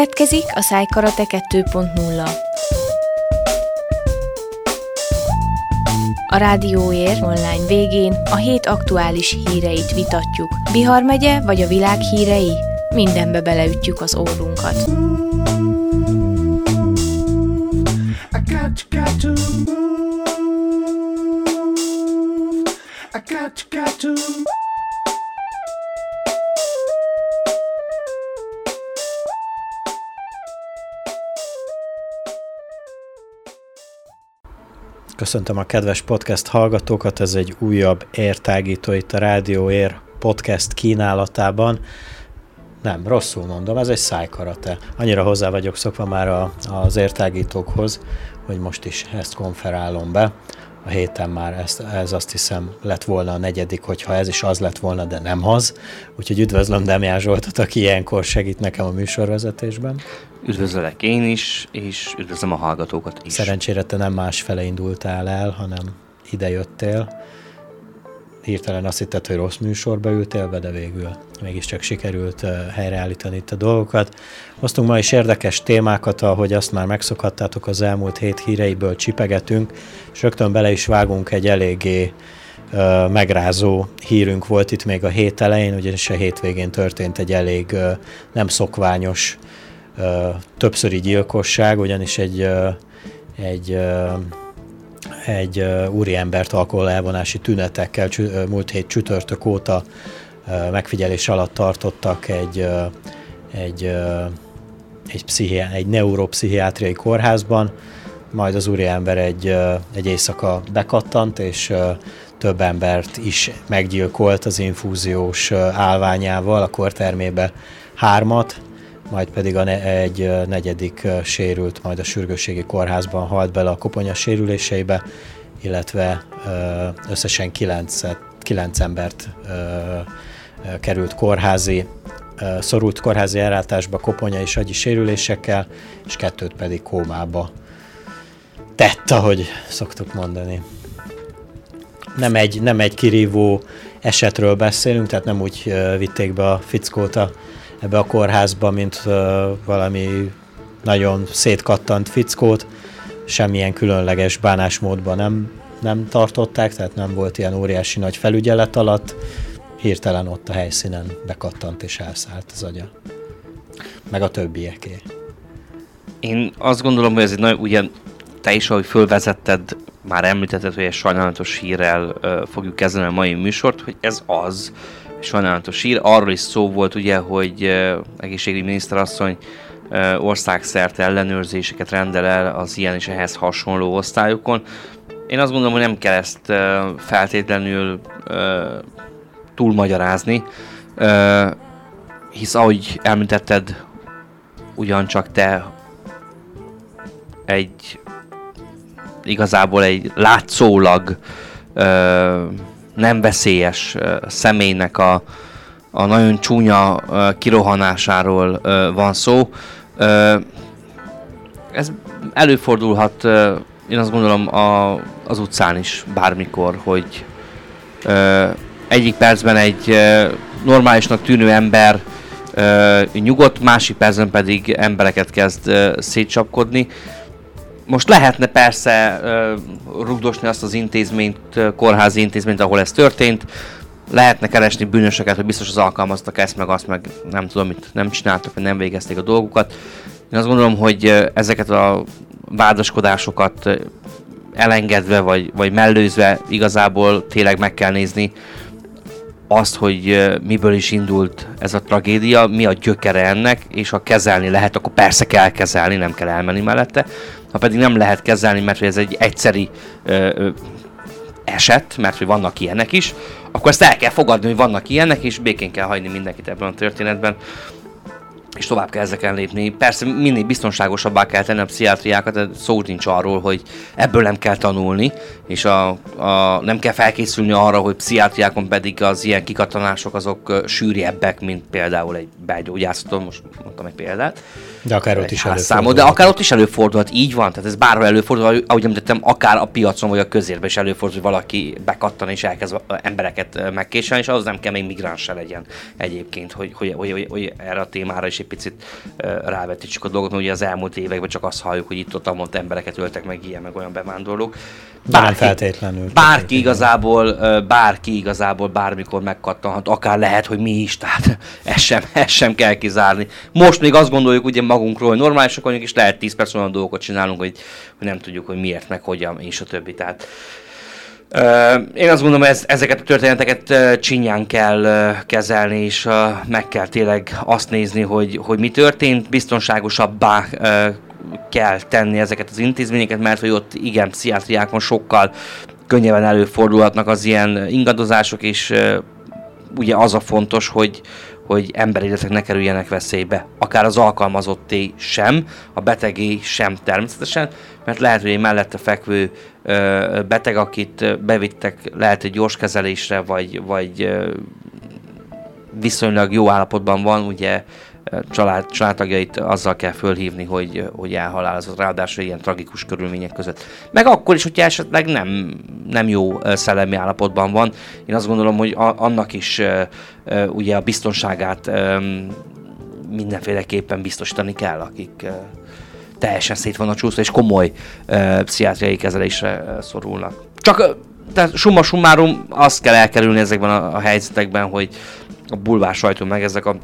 Következik a Szájkarate 2.0. A Rádióér online végén a hét aktuális híreit vitatjuk. Bihar megye vagy a világ hírei? Mindenbe beleütjük az órunkat. Köszöntöm a kedves podcast hallgatókat, ez egy újabb értágító itt a Rádió Ér podcast kínálatában. Nem, rosszul mondom, ez egy szájkarate. Annyira hozzá vagyok szokva már a, az értágítókhoz, hogy most is ezt konferálom be héten már ez, ez azt hiszem lett volna a negyedik, hogyha ez is az lett volna, de nem az. Úgyhogy üdvözlöm Demján Zsoltot, aki ilyenkor segít nekem a műsorvezetésben. Üdvözöllek én is, és üdvözlöm a hallgatókat is. Szerencsére te nem másfele indultál el, hanem ide jöttél hirtelen azt hitted, hogy rossz műsorba ültél be, de végül mégiscsak sikerült helyreállítani itt a dolgokat. Hoztunk ma is érdekes témákat, ahogy azt már megszokhattátok az elmúlt hét híreiből csipegetünk, és rögtön bele is vágunk egy eléggé uh, megrázó hírünk volt itt még a hét elején, ugyanis a hétvégén történt egy elég uh, nem szokványos többszöri gyilkosság, ugyanis egy, egy egy úriembert alkohol elvonási tünetekkel múlt hét csütörtök óta megfigyelés alatt tartottak egy, egy, egy, pszichi, egy neuropszichiátriai kórházban, majd az úriember egy, egy éjszaka bekattant, és több embert is meggyilkolt az infúziós állványával, a kortermébe hármat, majd pedig a ne, egy negyedik sérült, majd a sürgősségi kórházban halt bele a koponya sérüléseibe, illetve összesen kilenc, kilenc embert került kórházi, szorult kórházi ellátásba koponya és agyi sérülésekkel, és kettőt pedig kómába tett, ahogy szoktuk mondani. Nem egy, nem egy kirívó esetről beszélünk, tehát nem úgy vitték be a fickót a ebbe a kórházba, mint valami nagyon szétkattant fickót, semmilyen különleges bánásmódban nem, nem tartották, tehát nem volt ilyen óriási nagy felügyelet alatt, hirtelen ott a helyszínen bekattant és elszállt az agya. Meg a többieké. Én azt gondolom, hogy ez egy nagyon, ugye te is, ahogy fölvezetted, már említetted, hogy egy sajnálatos hírrel uh, fogjuk kezdeni a mai műsort, hogy ez az, sajnálatos hír. Arról is szó volt ugye, hogy egészségügyi miniszterasszony országszerte ellenőrzéseket rendel el az ilyen és ehhez hasonló osztályokon. Én azt gondolom, hogy nem kell ezt feltétlenül túlmagyarázni, hisz ahogy említetted, ugyancsak te egy igazából egy látszólag uh, nem veszélyes személynek a, a nagyon csúnya kirohanásáról van szó. Ez előfordulhat, én azt gondolom a, az utcán is bármikor, hogy egyik percben egy normálisnak tűnő ember nyugodt, másik percben pedig embereket kezd szétcsapkodni most lehetne persze uh, rugdosni azt az intézményt, uh, kórházi intézményt, ahol ez történt, lehetne keresni bűnösöket, hogy biztos az alkalmaztak ezt, meg azt, meg nem tudom, mit nem csináltak, vagy nem végezték a dolgukat. Én azt gondolom, hogy uh, ezeket a vádaskodásokat elengedve, vagy, vagy mellőzve igazából tényleg meg kell nézni azt, hogy miből is indult ez a tragédia, mi a gyökere ennek, és ha kezelni lehet, akkor persze kell kezelni, nem kell elmenni mellette. Ha pedig nem lehet kezelni, mert ez egy egyszeri ö, eset, mert hogy vannak ilyenek is, akkor ezt el kell fogadni, hogy vannak ilyenek, és békén kell hagyni mindenkit ebben a történetben és tovább kell ezeken lépni. Persze minél biztonságosabbá kell tenni a pszichiátriákat, de szó nincs arról, hogy ebből nem kell tanulni, és a, a, nem kell felkészülni arra, hogy pszichiátriákon pedig az ilyen kikattanások azok sűrjebbek, mint például egy belgyógyászaton, most mondtam egy példát. De akár ott is előfordulhat. De akár ott is előfordulhat, így van, tehát ez bárhol előfordul, ahogy említettem, akár a piacon vagy a közérben is előfordul, hogy valaki bekattan és elkezd embereket megkéselni, és az nem kell még migráns se legyen egyébként, hogy, hogy, hogy, hogy, hogy erre a témára is egy picit rávetítsük a dolgot, mert ugye az elmúlt években csak azt halljuk, hogy itt ott mondta embereket öltek meg ilyen, meg olyan bevándorlók. Bárki, nem feltétlenül. Bárki igazából, bárki igazából bármikor megkattanhat, akár lehet, hogy mi is, tehát ezt sem, ezt sem kell kizárni. Most még azt gondoljuk ugye magunkról, normálisak vagyunk, és lehet 10 perc olyan dolgokat csinálunk, hogy, hogy nem tudjuk, hogy miért, meg hogyan, és a többi. Tehát én azt gondolom, hogy ezeket a történeteket csinyán kell kezelni, és meg kell tényleg azt nézni, hogy, hogy mi történt, biztonságosabbá kell tenni ezeket az intézményeket, mert hogy ott igen, pszichiátriákon sokkal könnyebben előfordulhatnak az ilyen ingadozások, és ugye az a fontos, hogy, hogy emberéletek ne kerüljenek veszélybe. Akár az alkalmazotté sem, a betegé sem természetesen, mert lehet, hogy egy mellette fekvő ö, beteg, akit bevittek lehet egy gyors kezelésre, vagy, vagy ö, viszonylag jó állapotban van, ugye család, családtagjait azzal kell fölhívni, hogy, hogy elhalálozott, ráadásul ilyen tragikus körülmények között. Meg akkor is, hogyha esetleg nem, nem jó szellemi állapotban van, én azt gondolom, hogy a, annak is ugye a biztonságát mindenféleképpen biztosítani kell, akik teljesen szét vannak csúszva, és komoly pszichiátriai kezelésre szorulnak. Csak tehát summa summarum azt kell elkerülni ezekben a, a helyzetekben, hogy a bulvár sajtó meg ezek a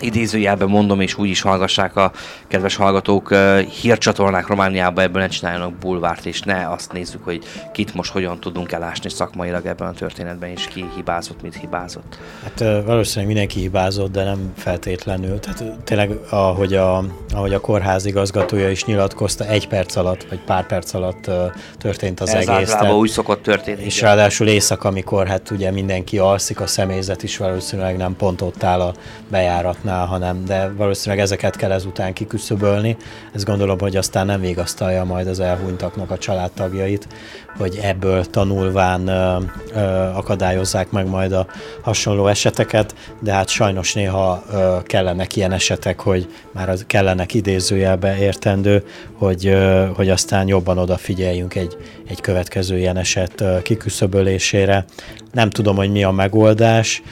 idézőjelben mondom, és úgy is hallgassák a kedves hallgatók, hírcsatornák Romániában ebből ne csináljanak bulvárt, és ne azt nézzük, hogy kit most hogyan tudunk elásni szakmailag ebben a történetben, és ki hibázott, mit hibázott. Hát valószínűleg mindenki hibázott, de nem feltétlenül. Tehát tényleg, ahogy a, ahogy a kórház igazgatója is nyilatkozta, egy perc alatt, vagy pár perc alatt történt az Ez egész. Ez úgy szokott történni. És igen. ráadásul éjszaka, amikor hát ugye mindenki alszik, a személyzet is valószínűleg nem pont ott áll a bejárat játékoknál, hanem de valószínűleg ezeket kell ezután kiküszöbölni. Ez gondolom, hogy aztán nem végasztalja majd az elhunytaknak a családtagjait, hogy ebből tanulván ö, ö, akadályozzák meg majd a hasonló eseteket, de hát sajnos néha ö, kellenek ilyen esetek, hogy már az kellenek idézőjelbe értendő, hogy, ö, hogy aztán jobban odafigyeljünk egy, egy következő ilyen eset ö, kiküszöbölésére. Nem tudom, hogy mi a megoldás,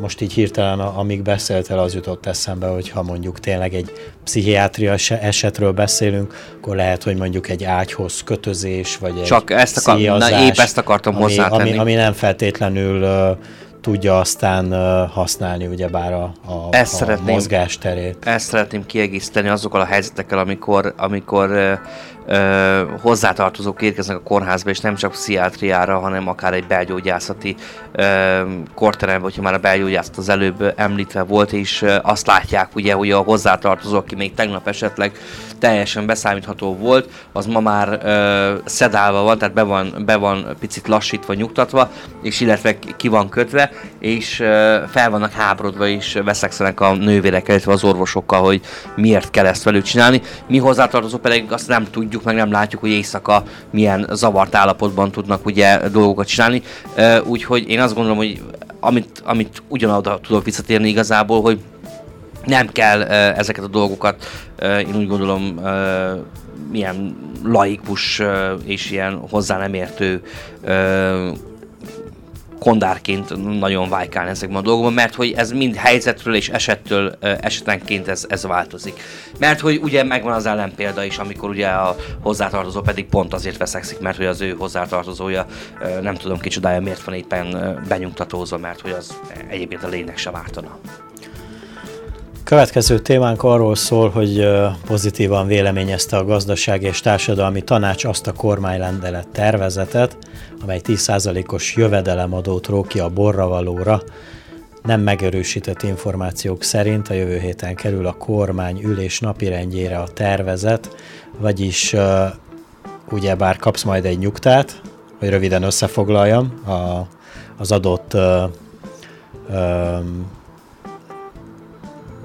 most így hirtelen, amíg beszéltél, az jutott eszembe, hogy ha mondjuk tényleg egy pszichiátria esetről beszélünk, akkor lehet, hogy mondjuk egy ágyhoz kötözés, vagy egy Csak ezt akar, na, épp ezt akartam ami, hozzátenni. Ami, ami nem feltétlenül uh, tudja aztán uh, használni ugyebár a, a, ezt a mozgásterét. Ezt szeretném kiegészíteni azokkal a helyzetekkel, amikor, amikor uh, ö, hozzátartozók érkeznek a kórházba, és nem csak pszichiátriára, hanem akár egy belgyógyászati ö, korterembe, hogyha már a belgyógyászat az előbb említve volt, és ö, azt látják ugye, hogy a hozzátartozó, aki még tegnap esetleg teljesen beszámítható volt, az ma már ö, szedálva van, tehát be van, be van picit lassítva, nyugtatva, és illetve ki van kötve, és ö, fel vannak háborodva, és veszekszenek a nővérek, illetve az orvosokkal, hogy miért kell ezt velük csinálni. Mi hozzátartozó pedig azt nem tudjuk, meg nem látjuk, hogy éjszaka milyen zavart állapotban tudnak ugye dolgokat csinálni. Úgyhogy én azt gondolom, hogy amit, amit ugyanoda tudok visszatérni igazából, hogy nem kell ezeket a dolgokat, én úgy gondolom, milyen laikus és ilyen hozzá nem értő kondárként nagyon vájkálni ezekben a dolgokban, mert hogy ez mind helyzetről és esettől esetenként ez, ez változik. Mert hogy ugye megvan az ellenpélda is, amikor ugye a hozzátartozó pedig pont azért veszekszik, mert hogy az ő hozzátartozója nem tudom kicsodája miért van éppen benyugtatózva, mert hogy az egyébként a lénynek sem ártana. Következő témánk arról szól, hogy pozitívan véleményezte a gazdaság és társadalmi tanács azt a kormányrendelet tervezetet, amely 10%-os jövedelemadót ró ki a borravalóra. Nem megerősített információk szerint a jövő héten kerül a kormány ülés napirendjére a tervezet, vagyis ugyebár kapsz majd egy nyugtát, hogy röviden összefoglaljam a, az adott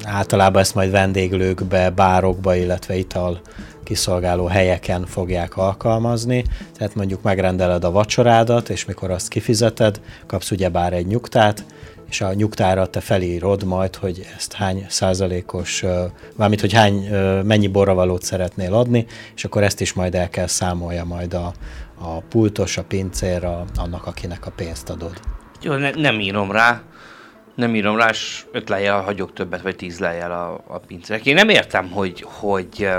általában ezt majd vendéglőkbe, bárokba, illetve ital kiszolgáló helyeken fogják alkalmazni, tehát mondjuk megrendeled a vacsorádat, és mikor azt kifizeted, kapsz ugyebár egy nyugtát, és a nyugtára te felírod majd, hogy ezt hány százalékos, valamit, hogy hány, mennyi borravalót szeretnél adni, és akkor ezt is majd el kell számolja majd a, a pultos, a pincér, a, annak, akinek a pénzt adod. Jó, ne, nem írom rá, Nem írom rá, és öt lejjel hagyok többet, vagy tíz lejjel a, a pincérek. Én nem értem, hogy, hogy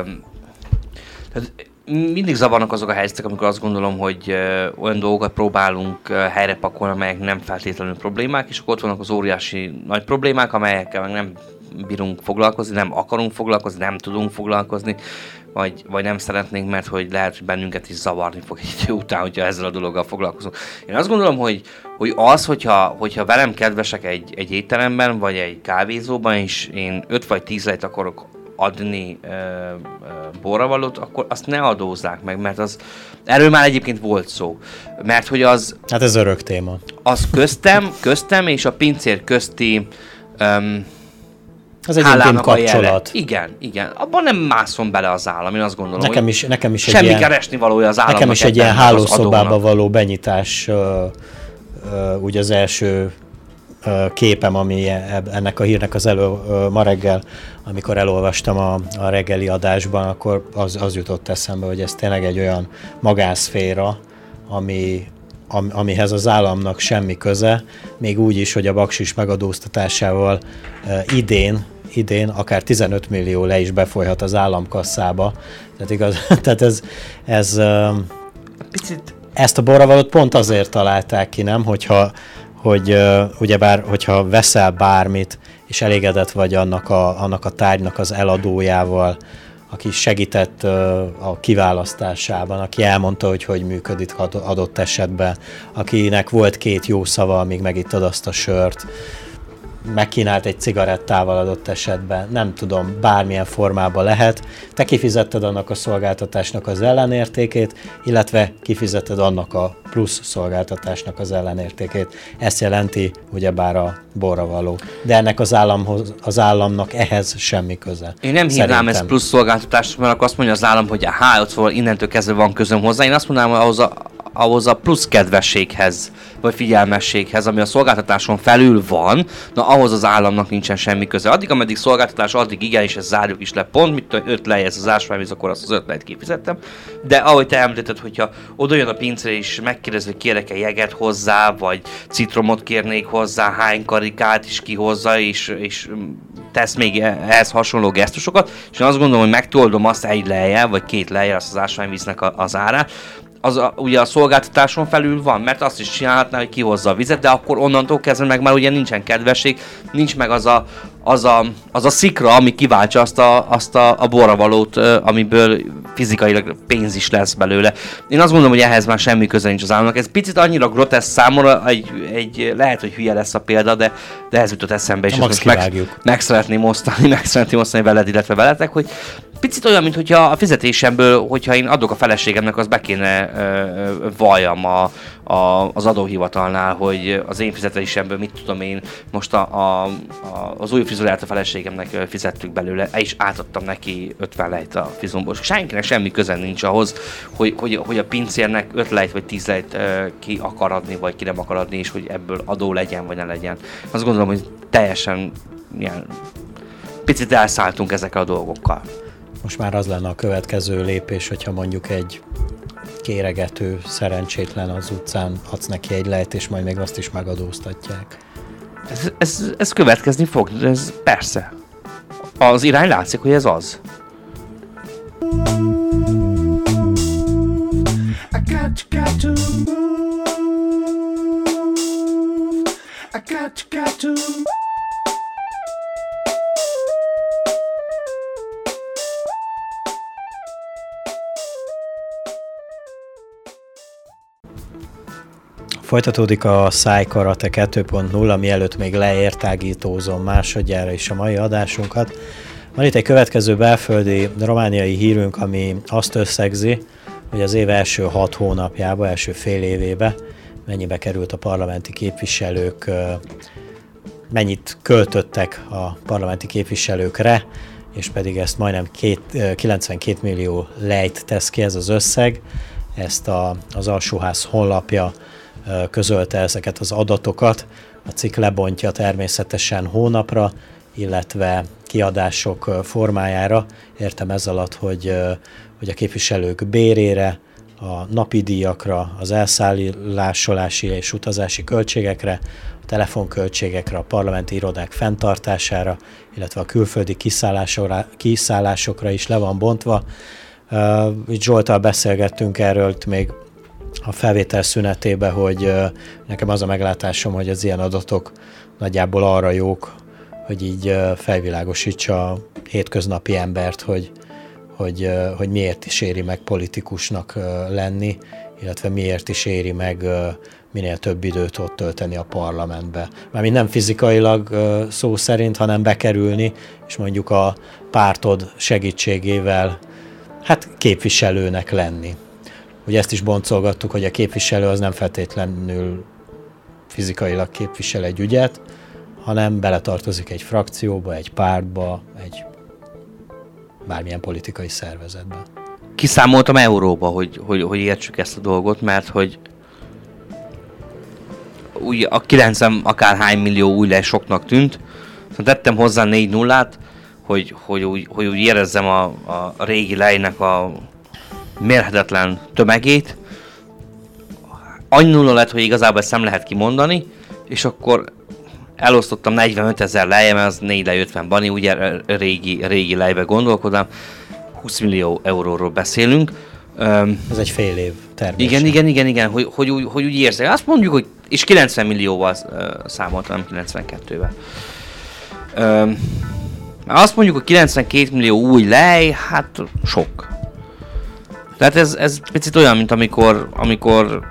tehát mindig zavarnak azok a helyzetek, amikor azt gondolom, hogy olyan dolgokat próbálunk helyre pakolni, amelyek nem feltétlenül problémák, és akkor ott vannak az óriási nagy problémák, amelyekkel meg nem bírunk foglalkozni, nem akarunk foglalkozni, nem tudunk foglalkozni, vagy, vagy nem szeretnénk, mert hogy lehet, hogy bennünket is zavarni fog egy idő után, hogyha ezzel a dologgal foglalkozunk. Én azt gondolom, hogy, hogy az, hogyha, hogyha velem kedvesek egy, egy étteremben, vagy egy kávézóban, és én 5 vagy 10 lejt akarok adni ö, ö, borravalót, akkor azt ne adózzák meg, mert az, erről már egyébként volt szó. Mert hogy az... Hát ez örök téma. Az köztem, köztem és a pincér közti um, az egy intim kapcsolat. Igen, igen. Abban nem mászom bele az állam, én azt gondolom, nekem is, nekem is semmi ilyen, keresni valója az államnak. Nekem is egy ilyen hálószobába való benyitás uh, uh, ugye az első képem, ami e, ennek a hírnek az elő ma reggel, amikor elolvastam a, a reggeli adásban, akkor az, az jutott eszembe, hogy ez tényleg egy olyan magánszféra, ami, am, amihez az államnak semmi köze, még úgy is, hogy a baksis megadóztatásával idén idén akár 15 millió le is befolyhat az államkasszába. Tehát, igaz, tehát ez, ez Picit... ezt a borravalót pont azért találták ki, nem? Hogyha, hogy ugyebár, hogyha veszel bármit, és elégedett vagy annak a, annak a tárgynak az eladójával, aki segített a kiválasztásában, aki elmondta, hogy hogy működik adott esetben, akinek volt két jó szava, amíg megittad azt a sört, megkínált egy cigarettával adott esetben, nem tudom, bármilyen formában lehet. Te kifizetted annak a szolgáltatásnak az ellenértékét, illetve kifizetted annak a plusz szolgáltatásnak az ellenértékét. Ezt jelenti ugyebár a borravaló. De ennek az, államhoz, az államnak ehhez semmi köze. Én nem hívnám ezt plusz szolgáltatást, mert akkor azt mondja az állam, hogy há, ott innentől kezdve van közöm hozzá. Én azt mondanám, hogy ahhoz a, ahhoz a plusz kedvességhez, vagy figyelmességhez, ami a szolgáltatáson felül van, na ahhoz az államnak nincsen semmi köze. Addig, ameddig szolgáltatás, addig igen, és ezt zárjuk is le pont, mit öt lej ez az ásványvíz, akkor azt az öt lejt kifizettem. De ahogy te említetted, hogyha oda jön a pincre és megkérdezi, hogy kérek-e jeget hozzá, vagy citromot kérnék hozzá, hány karikát is kihozza, és, és tesz még ehhez hasonló gesztusokat, és én azt gondolom, hogy megtoldom azt egy lejjel, vagy két lejjel azt az ásványvíznek az árát, az a, ugye a szolgáltatáson felül van, mert azt is csinálhatná, hogy kihozza a vizet, de akkor onnantól kezdve meg már ugye nincsen kedvesség, nincs meg az a, az a, az a szikra, ami kiváltsa azt a, azt a, a borravalót, amiből fizikailag pénz is lesz belőle. Én azt gondolom, hogy ehhez már semmi köze nincs az államnak. Ez picit annyira grotesz számomra, egy, egy, lehet, hogy hülye lesz a példa, de, de ez jutott eszembe, és most meg, meg, szeretném osztani, meg szeretném osztani veled, illetve veletek, hogy picit olyan, mintha a fizetésemből, hogyha én adok a feleségemnek, az be kéne ö, valljam a, a, az adóhivatalnál, hogy az én fizetésemből mit tudom én, most a, a, a, az új frizurát a feleségemnek fizettük belőle, és átadtam neki 50 lejt a frizumból. Senkinek semmi köze nincs ahhoz, hogy, hogy, hogy a pincérnek 5 lejt vagy 10 lejt ki akar adni, vagy ki nem akar adni, és hogy ebből adó legyen, vagy ne legyen. Azt gondolom, hogy teljesen ilyen picit elszálltunk ezekkel a dolgokkal. Most már az lenne a következő lépés, hogyha mondjuk egy kéregető, szerencsétlen az utcán adsz neki egy lehet, és majd még azt is megadóztatják. Ez, ez, ez következni fog, ez persze. Az irány látszik, hogy ez az. I got, got to move. I got, got to move. Folytatódik a Száj Karate 2.0, ami előtt még leértágítózom másodjára is a mai adásunkat. Van itt egy következő belföldi romániai hírünk, ami azt összegzi, hogy az év első hat hónapjába, első fél évébe mennyibe került a parlamenti képviselők, mennyit költöttek a parlamenti képviselőkre, és pedig ezt majdnem két, 92 millió lejt tesz ki ez az összeg. Ezt a, az alsóház honlapja közölte ezeket az adatokat. A cikk lebontja természetesen hónapra, illetve kiadások formájára. Értem ez alatt, hogy, hogy a képviselők bérére, a napi díjakra, az elszállásolási és utazási költségekre, a telefonköltségekre, a parlamenti irodák fenntartására, illetve a külföldi kiszállásokra, is le van bontva. Itt Zsoltal beszélgettünk erről még a felvétel szünetébe, hogy nekem az a meglátásom, hogy az ilyen adatok nagyjából arra jók, hogy így felvilágosítsa a hétköznapi embert, hogy, hogy, hogy miért is éri meg politikusnak lenni, illetve miért is éri meg minél több időt ott tölteni a parlamentbe. Mármint nem fizikailag szó szerint, hanem bekerülni, és mondjuk a pártod segítségével hát képviselőnek lenni. Ugye ezt is boncolgattuk, hogy a képviselő az nem feltétlenül fizikailag képvisel egy ügyet, hanem beletartozik egy frakcióba, egy pártba, egy bármilyen politikai szervezetbe. Kiszámoltam euróba, hogy, hogy, hogy értsük ezt a dolgot, mert hogy úgy a 90 akárhány millió új le soknak tűnt, szóval tettem hozzá 4 nullát, hogy, hogy, úgy, hogy úgy érezzem a, a régi lejnek a mérhetetlen tömegét. Annyi nulla lett, hogy igazából ezt nem lehet kimondani, és akkor elosztottam 45 ezer lejem, az 4 le 50 bani, ugye régi, régi lejbe gondolkodom. 20 millió euróról beszélünk. Ez egy fél év termése. Igen, igen, igen, igen, hogy, hogy, úgy, hogy úgy érzek. Azt mondjuk, hogy és 90 millióval uh, számoltam, nem 92-vel. Um, azt mondjuk, hogy 92 millió új lej, hát sok. Tehát ez, ez picit olyan, mint amikor, amikor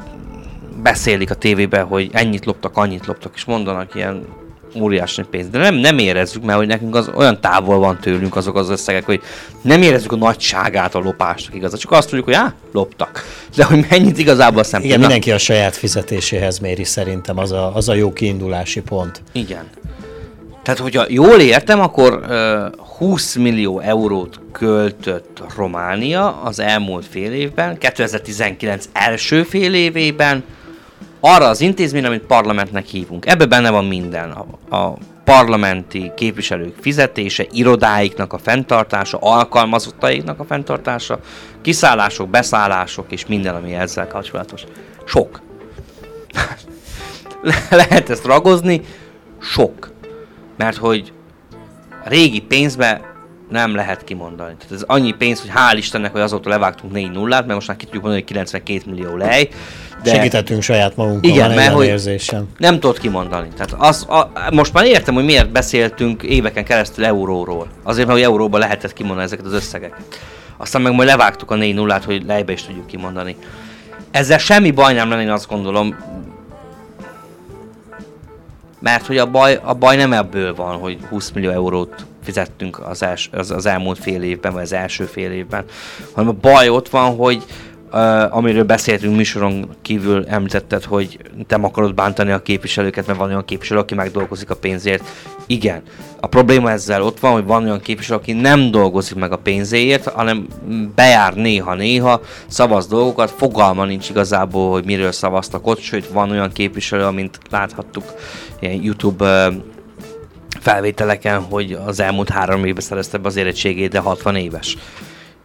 beszélik a tévében, hogy ennyit loptak, annyit loptak, és mondanak ilyen óriási pénzt. De nem, nem érezzük, mert hogy nekünk az olyan távol van tőlünk azok az összegek, hogy nem érezzük a nagyságát a lopásnak igaz. Csak azt tudjuk, hogy á, loptak. De hogy mennyit igazából azt nem Igen, mindenki a saját fizetéséhez méri szerintem, az a, az a jó kiindulási pont. Igen. Tehát, hogyha jól értem, akkor uh, 20 millió eurót költött Románia az elmúlt fél évben, 2019 első fél évében, arra az intézmény, amit parlamentnek hívunk. Ebbe benne van minden. A, a parlamenti képviselők fizetése, irodáiknak a fenntartása, alkalmazottaiknak a fenntartása, kiszállások, beszállások és minden, ami ezzel kapcsolatos. Sok. Le- lehet ezt ragozni, sok. Mert hogy régi pénzbe nem lehet kimondani. Tehát ez annyi pénz, hogy hál' Istennek, hogy azóta levágtunk 4 nullát, mert most már ki tudjuk mondani, hogy 92 millió lej. De... Segítettünk saját magunkon, Igen, mert hogy érzésem. nem tudod kimondani. Tehát az, a, most már értem, hogy miért beszéltünk éveken keresztül euróról. Azért, mert hogy euróba lehetett kimondani ezeket az összegeket. Aztán meg majd levágtuk a 4 nullát, hogy lejbe is tudjuk kimondani. Ezzel semmi baj nem lenne, én azt gondolom. Mert hogy a baj, a baj nem ebből van, hogy 20 millió eurót fizettünk az, els, az, az elmúlt fél évben, vagy az első fél évben, hanem a baj ott van, hogy Uh, amiről beszéltünk műsoron kívül említetted, hogy nem akarod bántani a képviselőket, mert van olyan képviselő, aki megdolgozik a pénzért. Igen. A probléma ezzel ott van, hogy van olyan képviselő, aki nem dolgozik meg a pénzéért, hanem bejár néha-néha, szavaz dolgokat, fogalma nincs igazából, hogy miről szavaztak ott, sőt van olyan képviselő, amint láthattuk ilyen YouTube uh, felvételeken, hogy az elmúlt három évben szerezte be az érettségét, de 60 éves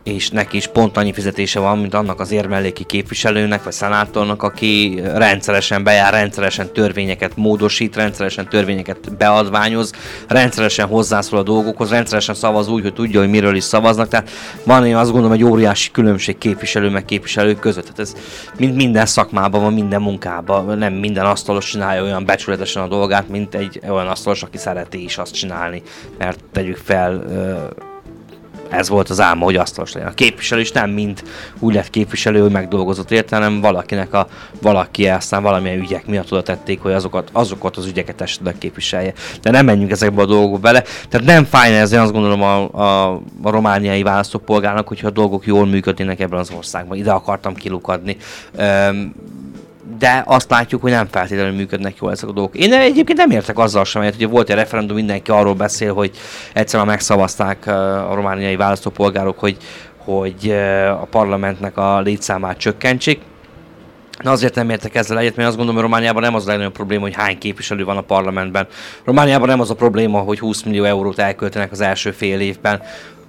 és neki is pont annyi fizetése van, mint annak az érmelléki képviselőnek, vagy szenátornak, aki rendszeresen bejár, rendszeresen törvényeket módosít, rendszeresen törvényeket beadványoz, rendszeresen hozzászól a dolgokhoz, rendszeresen szavaz úgy, hogy tudja, hogy miről is szavaznak. Tehát van én azt gondolom egy óriási különbség képviselő meg képviselők között. Tehát ez mind minden szakmában van, minden munkában, nem minden asztalos csinálja olyan becsületesen a dolgát, mint egy olyan asztalos, aki szereti is azt csinálni, mert tegyük fel ez volt az álma, hogy asztalos legyen. A képviselő is nem mind úgy lett képviselő, hogy megdolgozott érte, hanem valakinek a valaki aztán valamilyen ügyek miatt oda tették, hogy azokat, azokat az ügyeket esetleg képviselje. De nem menjünk ezekbe a dolgokba bele. Tehát nem fájna ez, én azt gondolom a, a, a romániai választópolgárnak, hogyha a dolgok jól működnének ebben az országban. Ide akartam kilukadni. Üm, de azt látjuk, hogy nem feltétlenül működnek jól ezek a dolgok. Én egyébként nem értek azzal sem, hogy volt egy referendum, mindenki arról beszél, hogy egyszerűen megszavazták a romániai választópolgárok, hogy, hogy a parlamentnek a létszámát csökkentsék. Na azért nem értek ezzel egyet, mert azt gondolom, hogy Romániában nem az a legnagyobb probléma, hogy hány képviselő van a parlamentben. Romániában nem az a probléma, hogy 20 millió eurót elköltenek az első fél évben.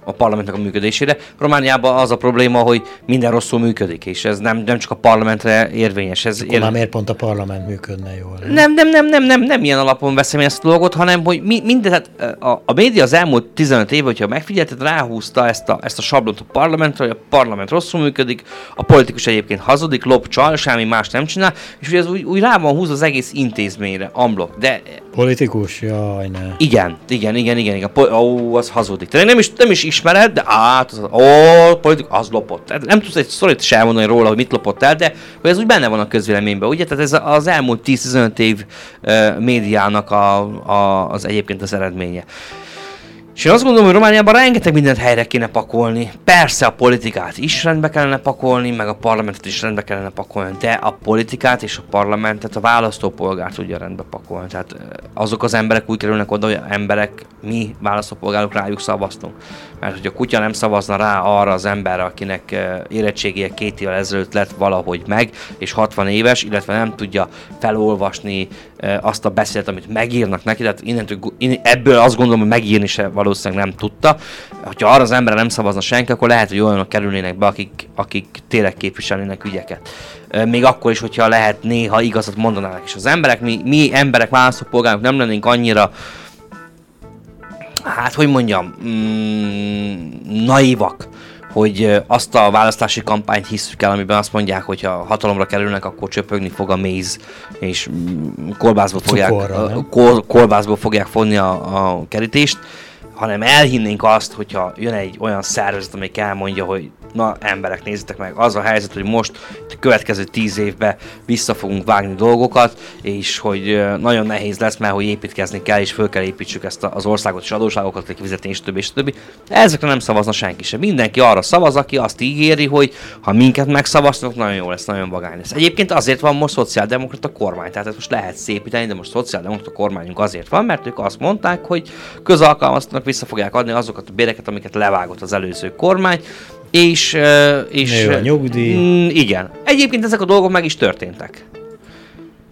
A parlamentnek a működésére. Romániában az a probléma, hogy minden rosszul működik, és ez nem, nem csak a parlamentre érvényes. Ez ér... már miért pont a parlament működne jól? Nem, nem, nem, nem, nem, nem ilyen alapon veszem ezt a dolgot, hanem hogy mi, minden, tehát a, a média az elmúlt 15 év, hogyha megfigyelted, ráhúzta ezt a, ezt a sablont a parlamentre, hogy a parlament rosszul működik, a politikus egyébként hazudik, lop, csal, semmi más nem csinál, és ugye ez úgy, úgy rá van húz az egész intézményre, amblok. De Politikus? Jaj, ne. Igen, igen, igen, igen, igen. Po- ó, az hazudik. Te nem is, nem is ismered, de át, az, ó, politikus, az lopott. Nem tudsz egy szorít sem elmondani róla, hogy mit lopott el, de hogy ez úgy benne van a közvéleményben, ugye? Tehát ez az elmúlt 10-15 év uh, médiának a, a, az egyébként az eredménye. És én azt gondolom, hogy Romániában rengeteg mindent helyre kéne pakolni. Persze a politikát is rendbe kellene pakolni, meg a parlamentet is rendbe kellene pakolni, de a politikát és a parlamentet a választópolgár tudja rendbe pakolni. Tehát azok az emberek úgy kerülnek oda, hogy emberek, mi választópolgárok rájuk szavaztunk. Mert hogy a kutya nem szavazna rá arra az emberre, akinek érettségije két évvel ezelőtt lett valahogy meg, és 60 éves, illetve nem tudja felolvasni azt a beszélt, amit megírnak neki, tehát innentől, ebből azt gondolom, hogy megírni se valószínűleg nem tudta. Ha arra az emberre nem szavazna senki, akkor lehet, hogy olyanok kerülnének be, akik, akik tényleg képviselnének ügyeket. Még akkor is, hogyha lehet néha igazat mondanának is az emberek. Mi, mi emberek, választópolgárok nem lennénk annyira hát hogy mondjam, mm, naivak, hogy azt a választási kampányt hiszük el, amiben azt mondják, hogy ha hatalomra kerülnek, akkor csöpögni fog a méz, és mm, kolbászból fogják, kol, kolbászból fogják fonni a, a kerítést, hanem elhinnénk azt, hogyha jön egy olyan szervezet, amelyik elmondja, hogy na emberek, nézzétek meg, az a helyzet, hogy most a következő tíz évben vissza fogunk vágni dolgokat, és hogy nagyon nehéz lesz, mert hogy építkezni kell, és föl kell építsük ezt az országot és adóságokat, kifizetni, és többi, és többi. Ezekre nem szavazna senki sem. Mindenki arra szavaz, aki azt ígéri, hogy ha minket megszavaznak, nagyon jó lesz, nagyon vagány lesz. Egyébként azért van most szociáldemokrata kormány, tehát most lehet szépíteni, de most szociáldemokrata kormányunk azért van, mert ők azt mondták, hogy közalkalmaztanak vissza fogják adni azokat a béreket, amiket levágott az előző kormány, és... és Nő a nyugdíj. Mm, igen. Egyébként ezek a dolgok meg is történtek.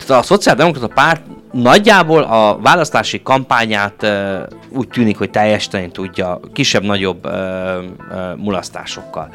Tehát a Szociáldemokrata Párt nagyjából a választási kampányát uh, úgy tűnik, hogy teljesíteni tudja kisebb-nagyobb uh, uh, mulasztásokkal.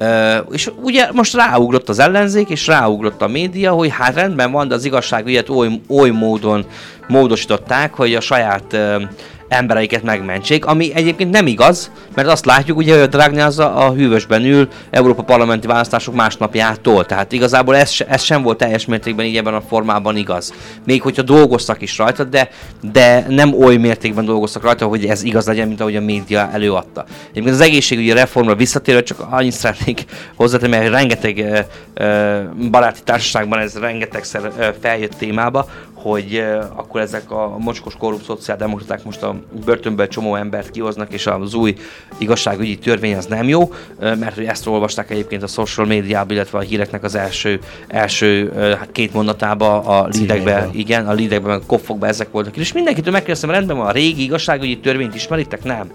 Uh, és ugye most ráugrott az ellenzék, és ráugrott a média, hogy hát rendben van, de az igazságügyet oly, oly módon módosították, hogy a saját uh, embereiket megmentsék, ami egyébként nem igaz, mert azt látjuk ugye, hogy a Dragni az a, hűvösben ül Európa parlamenti választások másnapjától, tehát igazából ez, ez sem volt teljes mértékben így ebben a formában igaz. Még hogyha dolgoztak is rajta, de, de nem oly mértékben dolgoztak rajta, hogy ez igaz legyen, mint ahogy a média előadta. Egyébként az egészségügyi reformra visszatérve csak annyit szeretnék hozzátenni, mert rengeteg uh, uh, baráti társaságban ez rengetegszer uh, feljött témába, hogy akkor ezek a mocskos korrupt szociáldemokraták most a börtönből csomó embert kihoznak, és az új igazságügyi törvény az nem jó, mert hogy ezt olvasták egyébként a social médiában, illetve a híreknek az első, első hát két mondatába a lidekbe, igen, a lidekbe, meg a koffokba ezek voltak. És mindenkitől megkérdeztem, rendben van, a régi igazságügyi törvényt ismeritek? Nem.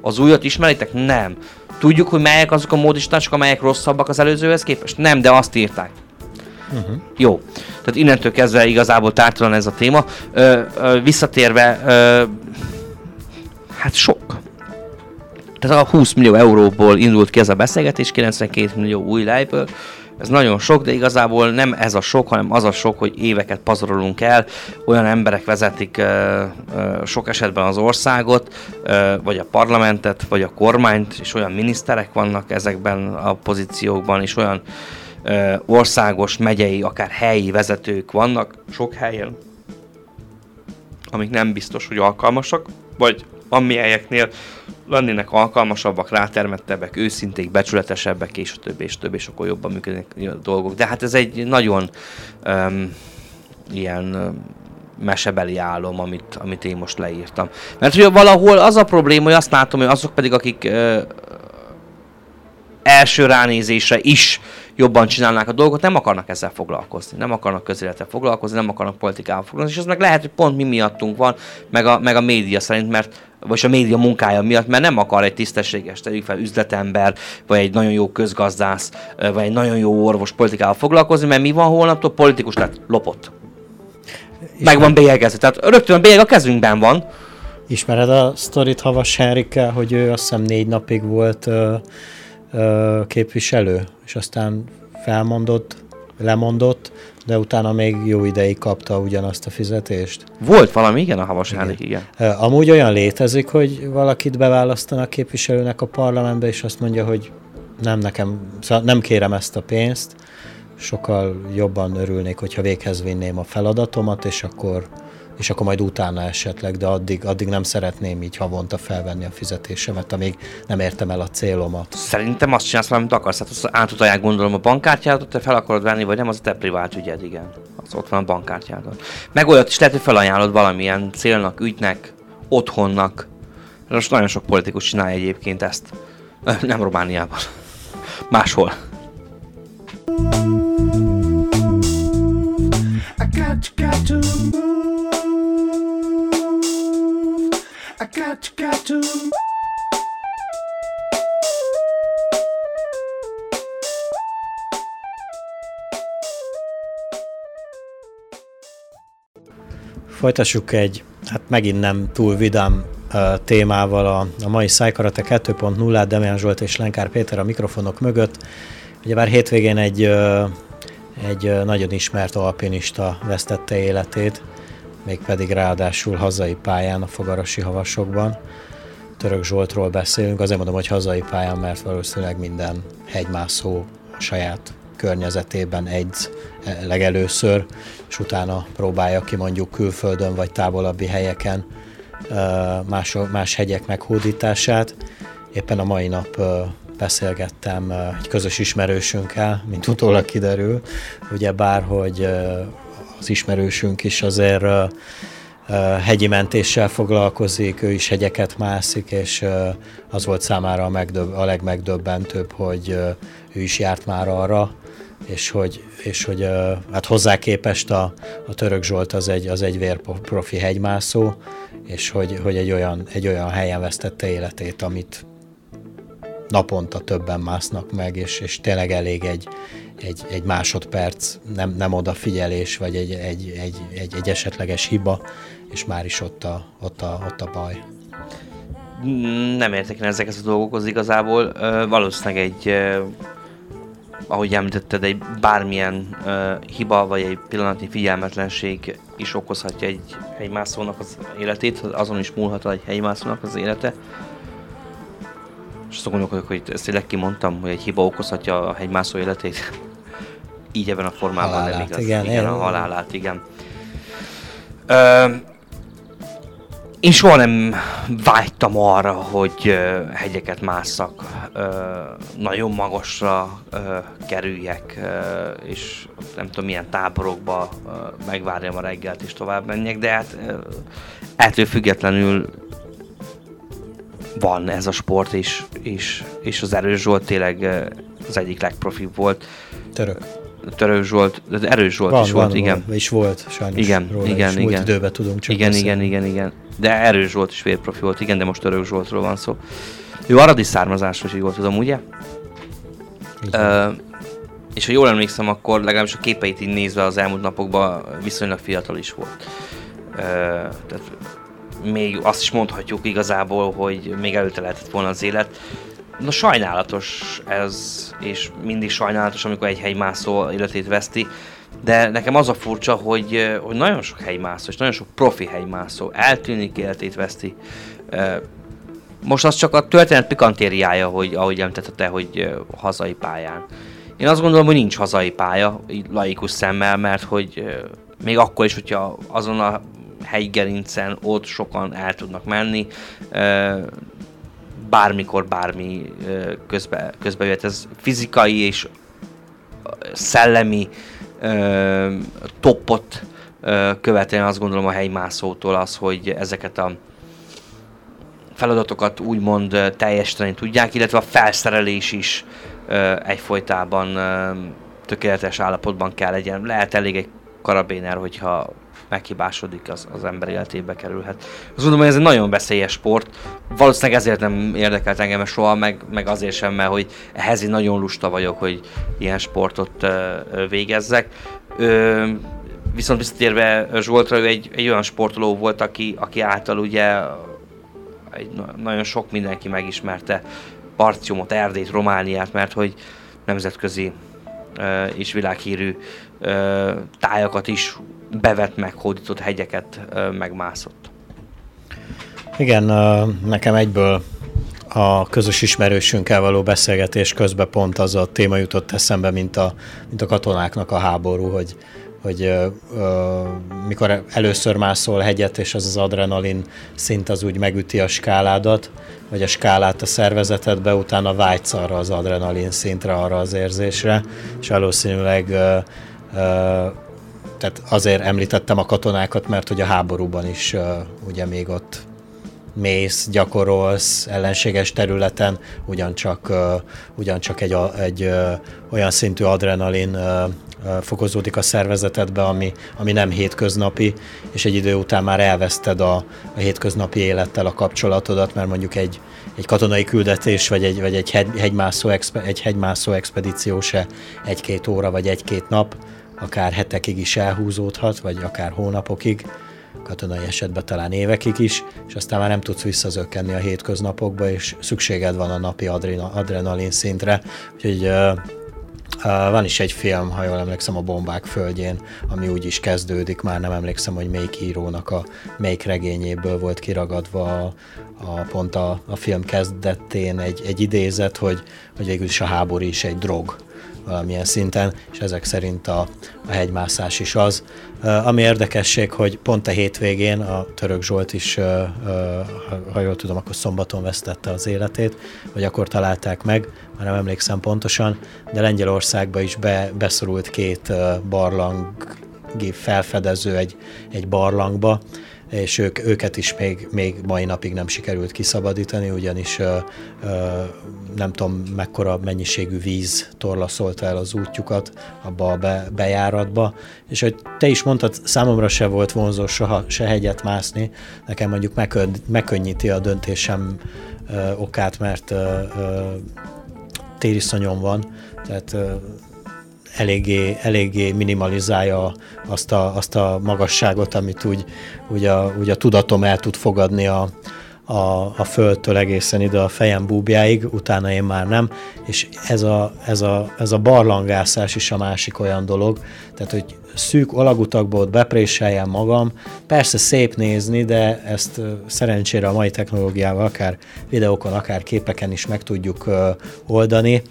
Az újat ismeritek? Nem. Tudjuk, hogy melyek azok a módosítások, amelyek rosszabbak az előzőhez képest? Nem, de azt írták. Uh-huh. Jó. Tehát innentől kezdve igazából tártalan ez a téma. Ö, ö, visszatérve, ö, hát sok. Tehát a 20 millió euróból indult ki ez a beszélgetés, 92 millió új lejből. Ez nagyon sok, de igazából nem ez a sok, hanem az a sok, hogy éveket pazarolunk el, olyan emberek vezetik ö, ö, sok esetben az országot, ö, vagy a parlamentet, vagy a kormányt, és olyan miniszterek vannak ezekben a pozíciókban, és olyan országos, megyei, akár helyi vezetők vannak sok helyen, amik nem biztos, hogy alkalmasak, vagy amelyeknél lennének alkalmasabbak, rátermettebbek, őszinték, becsületesebbek, és a és többi, és akkor jobban működnek a dolgok. De hát ez egy nagyon um, ilyen um, mesebeli álom, amit, amit én most leírtam. Mert hogy valahol az a probléma, hogy azt látom, hogy azok pedig, akik uh, első ránézésre is jobban csinálnák a dolgot, nem akarnak ezzel foglalkozni, nem akarnak közéletel foglalkozni, nem akarnak politikával foglalkozni, és ez meg lehet, hogy pont mi miattunk van, meg a, meg a média szerint, mert vagy a média munkája miatt, mert nem akar egy tisztességes, tegyük fel üzletember, vagy egy nagyon jó közgazdász, vagy egy nagyon jó orvos politikával foglalkozni, mert mi van holnaptól? Politikus lett, lopott. És meg van bélyegezve. Tehát rögtön a bélyeg a kezünkben van, Ismered a sztorit Havas Henrikkel, hogy ő azt hiszem négy napig volt ö, képviselő, és aztán felmondott, lemondott, de utána még jó ideig kapta ugyanazt a fizetést. Volt valami, igen, a Havas Henrik, igen. Amúgy olyan létezik, hogy valakit beválasztanak képviselőnek a parlamentbe, és azt mondja, hogy nem nekem, szóval nem kérem ezt a pénzt, sokkal jobban örülnék, hogyha véghez vinném a feladatomat, és akkor, és akkor majd utána esetleg, de addig, addig nem szeretném így havonta felvenni a fizetésemet, amíg nem értem el a célomat. Szerintem azt csinálsz, amit akarsz. Hát azt átutalják gondolom a bankkártyát, te fel akarod venni, vagy nem, az a te privát ügyed, igen. Az ott van a bankkártyádon. Meg olyat is lehet, hogy felajánlod valamilyen célnak, ügynek, otthonnak. Most nagyon sok politikus csinálja egyébként ezt. Nem Romániában. Máshol. I got, got to move. I got, got to. Folytassuk egy, hát megint nem túl vidám uh, témával a, a mai Szájkarate 2.0-át, Demián Zsolt és Lenkár Péter a mikrofonok mögött. Ugyebár hétvégén egy, uh, egy nagyon ismert alpinista vesztette életét, mégpedig ráadásul hazai pályán a Fogarasi Havasokban. Török Zsoltról beszélünk, azért mondom, hogy hazai pályán, mert valószínűleg minden hegymászó a saját környezetében egy legelőször, és utána próbálja ki mondjuk külföldön vagy távolabbi helyeken más, más hegyek meghódítását. Éppen a mai nap beszélgettem egy közös ismerősünkkel, mint utólag kiderül, ugye bárhogy az ismerősünk is azért hegyi mentéssel foglalkozik, ő is hegyeket mászik, és az volt számára a, megdöbb, a legmegdöbbentőbb, hogy ő is járt már arra, és hogy, és hogy hát hozzá képest a, a Török Zsolt az egy, az egy vérprofi hegymászó, és hogy, hogy egy, olyan, egy olyan helyen vesztette életét, amit naponta többen másznak meg, és, és tényleg elég egy, egy, egy másodperc nem, nem odafigyelés, vagy egy, egy, egy, egy, egy esetleges hiba, és már is ott a, ott a, ott a baj. Nem értek én ezekhez a dolgokhoz igazából. Valószínűleg egy ahogy említetted, egy bármilyen hiba vagy egy pillanatnyi figyelmetlenség is okozhatja egy helymászónak az életét, azon is múlhat egy helymászónak az élete. És azt gondolkodok, hogy ezt tényleg kimondtam, hogy egy hiba okozhatja a hegymászó életét. Így ebben a formában halálát, nem igaz. Igen, igen, a halálát, igen. Uh, én soha nem vágytam arra, hogy hegyeket másszak, nagyon magasra kerüljek, és nem tudom milyen táborokba megvárjam a reggelt és tovább menjek, de hát ettől függetlenül van ez a sport, és, és, és az Erős Zsolt tényleg az egyik legprofibb volt. Török. Török Zsolt, de Erős Zsolt van, is van, volt, igen. Van, és volt, sajnos igen, róla igen, is. igen. Múlt időben tudunk csak Igen, beszélni. igen, igen, igen. De Erős Zsolt is vérprofi volt, igen, de most Török Zsoltról van szó. Ő aradi származás, hogy jól tudom, ugye? Uh, és ha jól emlékszem, akkor legalábbis a képeit így nézve az elmúlt napokban viszonylag fiatal is volt. Uh, tehát még azt is mondhatjuk igazából, hogy még előtte lehetett volna az élet. Na sajnálatos ez, és mindig sajnálatos, amikor egy helymászó életét veszti, de nekem az a furcsa, hogy, hogy nagyon sok helymászó, és nagyon sok profi helymászó eltűnik, életét veszti. Most az csak a történet pikantériája, hogy ahogy említette, hogy hazai pályán. Én azt gondolom, hogy nincs hazai pálya, így laikus szemmel, mert hogy még akkor is, hogyha azon a helygerincen ott sokan el tudnak menni, bármikor bármi közbe, közbe jöhet. Ez fizikai és szellemi topot követően azt gondolom a helymászótól az, hogy ezeket a feladatokat úgymond teljesíteni tudják, illetve a felszerelés is egyfolytában tökéletes állapotban kell legyen. Lehet elég egy karabéner, hogyha meghibásodik, az, az ember életébe kerülhet. Azt gondolom, hogy ez egy nagyon veszélyes sport. Valószínűleg ezért nem érdekelt engem soha, meg, meg azért sem, mert hogy ehhez én nagyon lusta vagyok, hogy ilyen sportot ö, végezzek. Ö, viszont visszatérve Zsoltra, ő egy, egy olyan sportoló volt, aki, aki által ugye egy, nagyon sok mindenki megismerte Partiumot, Erdélyt, Romániát, mert hogy nemzetközi és világhírű tájakat is bevet meg, hódított hegyeket megmászott. Igen, nekem egyből a közös ismerősünkkel való beszélgetés közben pont az a téma jutott eszembe, mint a, mint a katonáknak a háború, hogy, hogy ö, mikor először mászol hegyet, és az az adrenalin szint az úgy megüti a skáládat, vagy a skálát a szervezetedbe, utána vágysz arra az adrenalin szintre, arra az érzésre, és valószínűleg ö, ö, tehát azért említettem a katonákat, mert hogy a háborúban is ö, ugye még ott mész, gyakorolsz ellenséges területen, ugyancsak, uh, ugyancsak egy, egy uh, olyan szintű adrenalin uh, fokozódik a szervezetedbe, ami, ami nem hétköznapi, és egy idő után már elveszted a, a hétköznapi élettel a kapcsolatodat, mert mondjuk egy, egy katonai küldetés, vagy egy, vagy egy, hegy, hegymászó, expe, egy hegymászó expedíció se egy-két óra, vagy egy-két nap, akár hetekig is elhúzódhat, vagy akár hónapokig, katonai esetben talán évekig is, és aztán már nem tudsz visszazökkenni a hétköznapokba, és szükséged van a napi adrenalin szintre, úgyhogy van is egy film, ha jól emlékszem, a Bombák földjén, ami úgy is kezdődik, már nem emlékszem, hogy melyik írónak a melyik regényéből volt kiragadva a, a pont a, a film kezdetén egy, egy idézet, hogy, hogy végül is a háború is egy drog valamilyen szinten, és ezek szerint a, a hegymászás is az. Ami érdekesség, hogy pont a hétvégén a Török Zsolt is, ha jól tudom, akkor szombaton vesztette az életét, vagy akkor találták meg, már nem emlékszem pontosan, de Lengyelországba is be, beszorult két barlangi felfedező egy, egy barlangba, és ők, őket is még, még mai napig nem sikerült kiszabadítani, ugyanis ö, ö, nem tudom mekkora mennyiségű víz torlaszolta el az útjukat abba a be, bejáratba, és hogy te is mondtad, számomra se volt vonzó soha se hegyet mászni, nekem mondjuk megkön, megkönnyíti a döntésem ö, okát, mert ö, ö, tériszonyom van, tehát ö, eléggé, eléggé minimalizálja azt a, azt a magasságot, amit úgy, úgy, a, úgy a tudatom el tud fogadni a, a, a földtől egészen ide a fejem búbjáig, utána én már nem, és ez a, ez a, ez a barlangászás is a másik olyan dolog, tehát hogy szűk alagutakból ott bepréseljem magam, persze szép nézni, de ezt szerencsére a mai technológiával akár videókon, akár képeken is meg tudjuk oldani,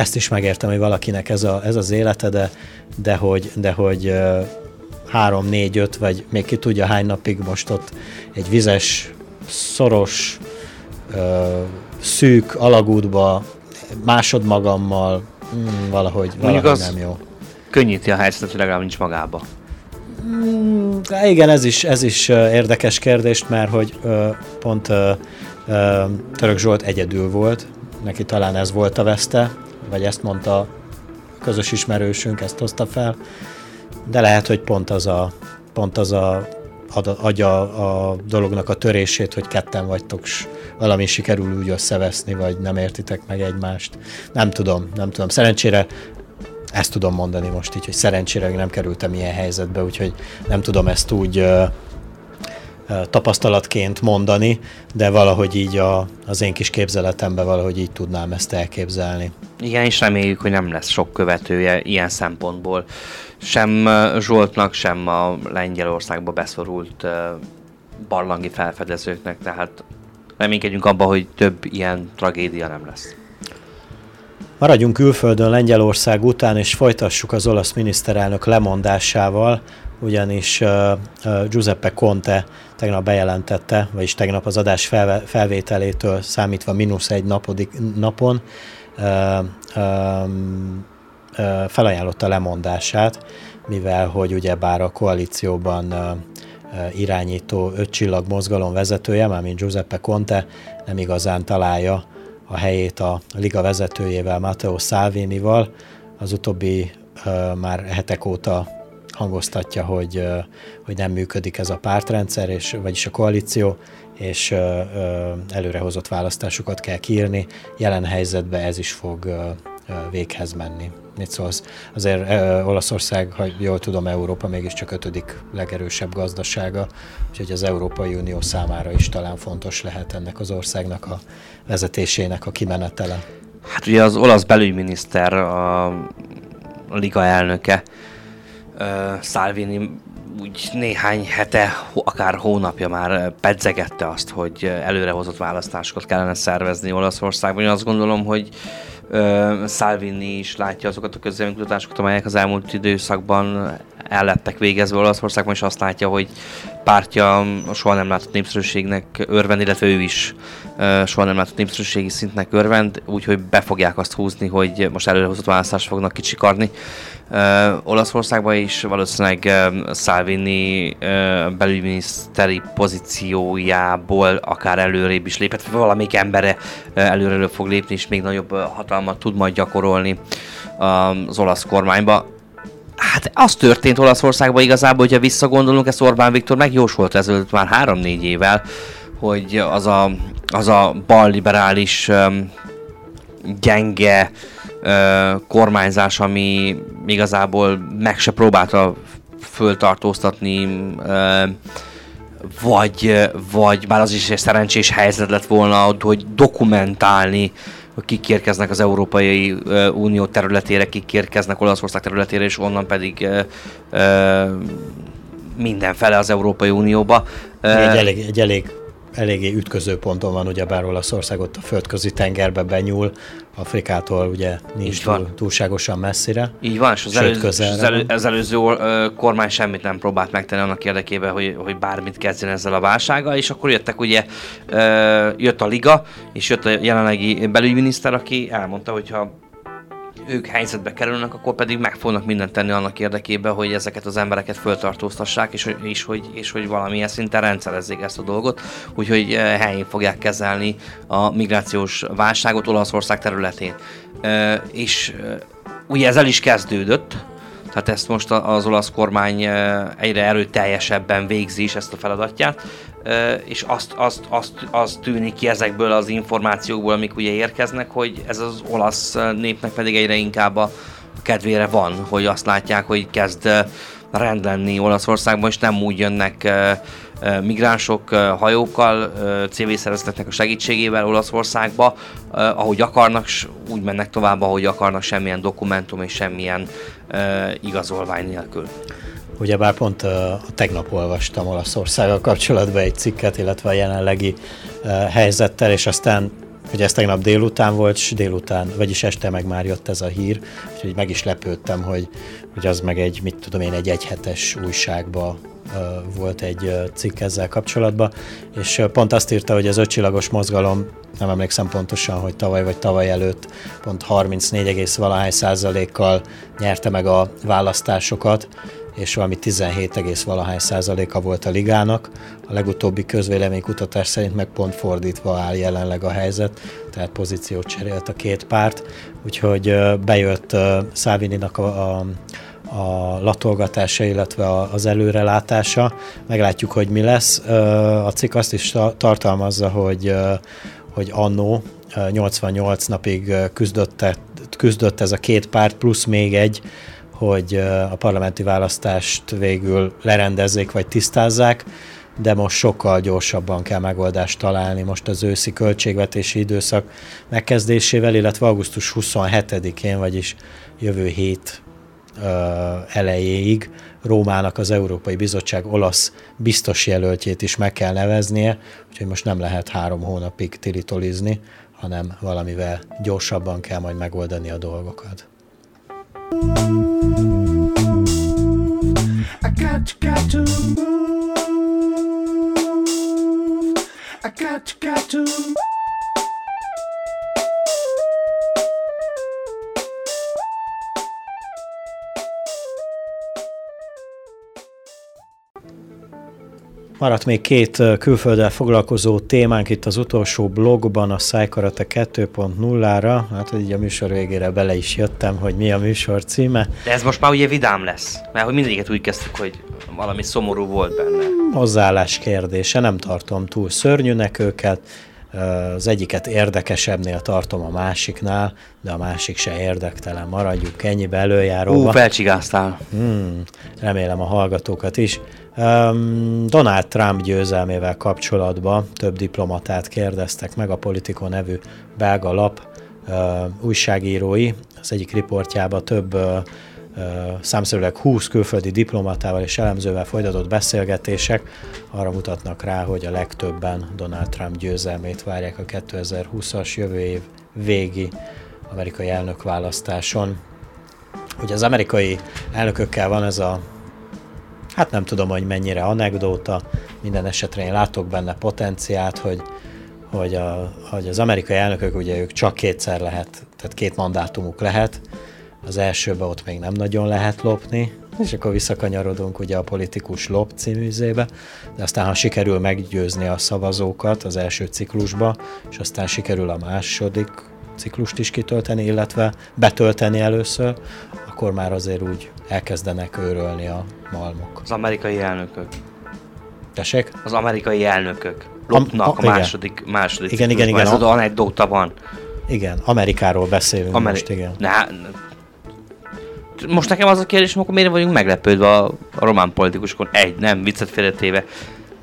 ezt is megértem, hogy valakinek ez, a, ez az élete, de, de hogy, de hogy három, négy, öt, vagy még ki tudja hány napig most ott egy vizes, szoros, szűk alagútba másodmagammal mm, valahogy, valahogy az nem jó. Könnyíti a helyzetet, hogy legalább nincs magába. Mm, igen, ez is, ez is érdekes kérdés, mert hogy pont Török Zsolt egyedül volt, neki talán ez volt a veszte, vagy ezt mondta közös ismerősünk, ezt hozta fel, de lehet, hogy pont az a, pont az a adja a dolognak a törését, hogy ketten vagytok, s valami sikerül úgy összeveszni, vagy nem értitek meg egymást. Nem tudom, nem tudom. Szerencsére ezt tudom mondani most így, hogy szerencsére nem kerültem ilyen helyzetbe, úgyhogy nem tudom ezt úgy tapasztalatként mondani, de valahogy így a, az én kis képzeletemben valahogy így tudnám ezt elképzelni. Igen, és reméljük, hogy nem lesz sok követője ilyen szempontból. Sem Zsoltnak, sem a Lengyelországba beszorult barlangi felfedezőknek, tehát reménykedjünk abba, hogy több ilyen tragédia nem lesz. Maradjunk külföldön Lengyelország után, és folytassuk az olasz miniszterelnök lemondásával, ugyanis uh, Giuseppe Conte tegnap bejelentette, vagyis tegnap az adás felvételétől számítva mínusz egy napodik, napon uh, um, felajánlotta lemondását, mivel hogy ugyebár a koalícióban irányító ötcsillag mozgalom vezetője, mármint Giuseppe Conte nem igazán találja a helyét a liga vezetőjével, Matteo Salvinival. Az utóbbi már hetek óta hangoztatja, hogy, hogy nem működik ez a pártrendszer, és, vagyis a koalíció, és előrehozott választásokat kell kiírni. Jelen helyzetben ez is fog véghez menni. Mit szólsz? Azért Olaszország, ha jól tudom, Európa mégiscsak ötödik legerősebb gazdasága, úgyhogy az Európai Unió számára is talán fontos lehet ennek az országnak a vezetésének a kimenetele. Hát ugye az olasz belügyminiszter, a liga elnöke, uh, Salvini úgy néhány hete, akár hónapja már pedzegette azt, hogy előrehozott választásokat kellene szervezni Olaszországban. Én azt gondolom, hogy uh, Salvini is látja azokat a közvéleménykutatásokat, amelyek az elmúlt időszakban el lettek végezve Olaszországban, és azt látja, hogy pártja soha nem látott népszerűségnek örvend, illetve ő is soha nem látott népszerűségi szintnek örvend, úgyhogy be fogják azt húzni, hogy most előrehozott választást fognak kicsikarni. Olaszországban is valószínűleg Salvini belügyminiszteri pozíciójából akár előrébb is lépett, valamelyik embere előre fog lépni, és még nagyobb hatalmat tud majd gyakorolni az olasz kormányba Hát az történt Olaszországban igazából, hogyha visszagondolunk, ezt Orbán Viktor megjósolt ezelőtt már három-négy évvel, hogy az a, az a balliberális gyenge kormányzás, ami igazából meg se próbálta föltartóztatni vagy, vagy bár az is egy szerencsés helyzet lett volna, hogy dokumentálni kik érkeznek az Európai Unió területére, kik érkeznek Olaszország területére, és onnan pedig mindenfele az Európai Unióba. Egy elég, egy elég eléggé ütköző ponton van, ugye bár Olaszország ott a földközi tengerbe benyúl, Afrikától ugye nincs túl, túlságosan messzire. Így van, és az, előző, az, elő, az előző kormány semmit nem próbált megtenni annak érdekében, hogy, hogy bármit kezdjen ezzel a válsággal, és akkor jöttek ugye, jött a liga, és jött a jelenlegi belügyminiszter, aki elmondta, hogy ha ők helyzetbe kerülnek, akkor pedig meg fognak mindent tenni annak érdekében, hogy ezeket az embereket föltartóztassák, és, és, hogy, és hogy valamilyen szinten rendszerezzék ezt a dolgot, úgyhogy eh, helyén fogják kezelni a migrációs válságot Olaszország területén. Eh, és eh, ugye ez el is kezdődött, tehát ezt most az olasz kormány egyre erőteljesebben végzi is ezt a feladatját, és azt, azt, azt, azt tűnik ki ezekből az információkból, amik ugye érkeznek, hogy ez az olasz népnek pedig egyre inkább a kedvére van, hogy azt látják, hogy kezd rend lenni Olaszországban, és nem úgy jönnek migránsok hajókkal, civil szervezeteknek a segítségével Olaszországba, ahogy akarnak, úgy mennek tovább, ahogy akarnak, semmilyen dokumentum és semmilyen igazolvány nélkül. Ugyebár pont uh, tegnap olvastam Olaszországgal kapcsolatban egy cikket, illetve a jelenlegi uh, helyzettel, és aztán hogy ez tegnap délután volt, és délután, vagyis este meg már jött ez a hír, úgyhogy meg is lepődtem, hogy, hogy az meg egy, mit tudom én, egy egyhetes újságba volt egy cikk ezzel kapcsolatban, és pont azt írta, hogy az ötcsillagos mozgalom, nem emlékszem pontosan, hogy tavaly vagy tavaly előtt pont 34, valahány százalékkal nyerte meg a választásokat, és valami 17, valahány százaléka volt a ligának. A legutóbbi közvéleménykutatás szerint meg pont fordítva áll jelenleg a helyzet, tehát pozíciót cserélt a két párt, úgyhogy bejött Szávininak a, a a latolgatása, illetve az előrelátása. Meglátjuk, hogy mi lesz. A cikk azt is tartalmazza, hogy, hogy annó 88 napig küzdött, küzdött ez a két párt, plusz még egy, hogy a parlamenti választást végül lerendezzék vagy tisztázzák, de most sokkal gyorsabban kell megoldást találni most az őszi költségvetési időszak megkezdésével, illetve augusztus 27-én, vagyis jövő hét elejéig Rómának az Európai Bizottság olasz biztos jelöltjét is meg kell neveznie, úgyhogy most nem lehet három hónapig tiritolizni, hanem valamivel gyorsabban kell majd megoldani a dolgokat. I got, got to move. I got, got to move. Maradt még két külfölddel foglalkozó témánk itt az utolsó blogban, a Szájkarate 2.0-ra. Hát, hogy így a műsor végére bele is jöttem, hogy mi a műsor címe. De ez most már ugye vidám lesz, mert hogy mindegyiket úgy kezdtük, hogy valami szomorú volt benne. Hozzáállás kérdése, nem tartom túl szörnyűnek őket, Az egyiket érdekesebbnél tartom a másiknál, de a másik se érdektelen. Maradjunk ennyibe előjáróba. Ú, felcsigáztál. Hmm, remélem a hallgatókat is. Um, Donald Trump győzelmével kapcsolatban több diplomatát kérdeztek meg a Politico nevű belga lap uh, újságírói. Az egyik riportjában több uh, számszerűleg 20 külföldi diplomatával és elemzővel folytatott beszélgetések arra mutatnak rá, hogy a legtöbben Donald Trump győzelmét várják a 2020-as jövő év végi amerikai elnökválasztáson. Ugye az amerikai elnökökkel van ez a, hát nem tudom, hogy mennyire anekdóta, minden esetre én látok benne potenciát, hogy, hogy, a, hogy az amerikai elnökök ugye ők csak kétszer lehet, tehát két mandátumuk lehet, az elsőbe ott még nem nagyon lehet lopni, és akkor visszakanyarodunk ugye a politikus lop címűzébe, de aztán ha sikerül meggyőzni a szavazókat az első ciklusba, és aztán sikerül a második ciklust is kitölteni, illetve betölteni először, akkor már azért úgy elkezdenek őrölni a malmok. Az amerikai elnökök. Tessék? Az amerikai elnökök lopnak a, a, a második, második igen, igen, igen, Ez az anekdóta van. Igen, Amerikáról beszélünk Ameri- most, igen. Ne, most nekem az a kérdés, akkor miért vagyunk meglepődve a, a román politikusokon? Egy, nem, viccet félretéve.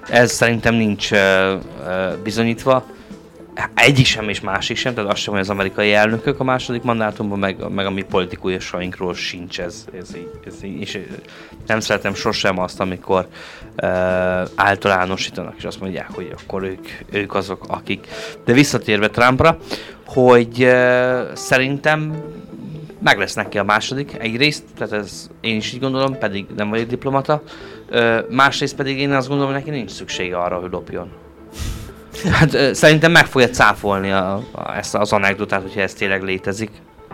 Ez szerintem nincs uh, uh, bizonyítva. Egyik sem és másik sem, tehát az sem, hogy az amerikai elnökök a második mandátumban, meg, meg a mi politikusainkról sincs ez, ez, így, ez és nem szeretem sosem azt, amikor uh, általánosítanak, és azt mondják, hogy akkor ők, ők azok, akik. De visszatérve Trumpra, hogy uh, szerintem meg lesz neki a második egyrészt, tehát ez én is így gondolom, pedig nem vagyok diplomata. Ö, másrészt pedig én azt gondolom, hogy neki nincs szüksége arra, hogy lopjon. Hát ö, szerintem meg fogja cáfolni a, a, ezt az anekdotát, hogyha ez tényleg létezik.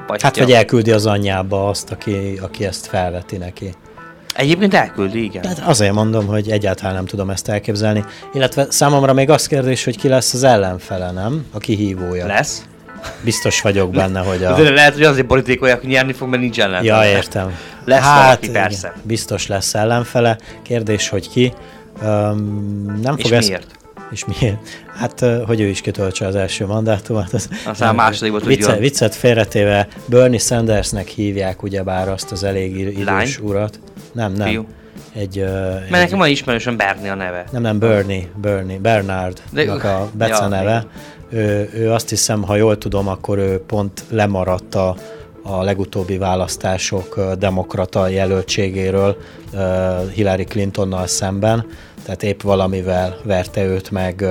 Vagy hát, vagy elküldi az anyjába azt, aki, aki ezt felveti neki. Egyébként elküldi, igen. Hát azért mondom, hogy egyáltalán nem tudom ezt elképzelni. Illetve számomra még az kérdés, hogy ki lesz az ellenfele, nem? A kihívója. Lesz. Biztos vagyok benne, hogy a... Lehet, hogy azért politikai, nyerni fog, mert nincs ellenfele. Ja, értem. Lesz hát, valaki, persze. Igen, biztos lesz ellenfele. Kérdés, hogy ki. Um, nem És fog miért? Ezt... És miért? Hát, hogy ő is kitöltse az első mandátumot. Az, Aztán a másodikból vicce, Viccet félretéve, Bernie Sandersnek hívják ugyebár azt az elég idős Lány? urat. Nem, nem. Fiú. Egy, uh, Mert egy, nekem van ismerősen Bernie a neve. Nem, nem, Bernie, Bernie, Bernard De, a Beca ja, neve ő, ő azt hiszem, ha jól tudom, akkor ő pont lemaradt a, a legutóbbi választások demokrata jelöltségéről Hillary Clintonnal szemben, tehát épp valamivel verte őt meg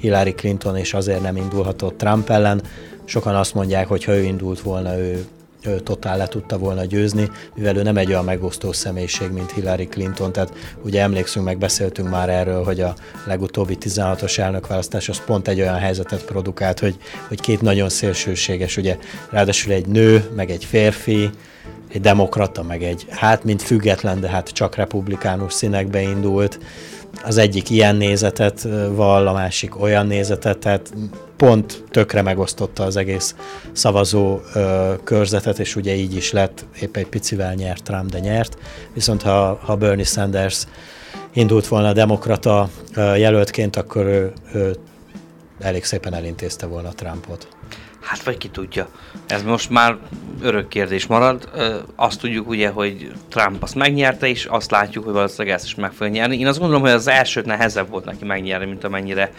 Hillary Clinton, és azért nem indulhatott Trump ellen. Sokan azt mondják, hogy ha ő indult volna, ő totál le tudta volna győzni, mivel ő nem egy olyan megosztó személyiség, mint Hillary Clinton, tehát ugye emlékszünk, meg beszéltünk már erről, hogy a legutóbbi 16-os elnökválasztás az pont egy olyan helyzetet produkált, hogy, hogy két nagyon szélsőséges, ugye ráadásul egy nő, meg egy férfi, egy demokrata, meg egy, hát mint független, de hát csak republikánus színekbe indult, az egyik ilyen nézetet vall, a másik olyan nézetet, tehát pont tökre megosztotta az egész szavazó ö, körzetet, és ugye így is lett, épp egy picivel nyert Trump, de nyert. Viszont ha, ha Bernie Sanders indult volna a demokrata ö, jelöltként, akkor ő, ő elég szépen elintézte volna Trumpot. Hát vagy ki tudja. Ez most már örök kérdés marad. Azt tudjuk ugye, hogy Trump azt megnyerte, és azt látjuk, hogy valószínűleg ezt is meg fogja nyerni. Én azt gondolom, hogy az elsőt nehezebb volt neki megnyerni, mint amennyire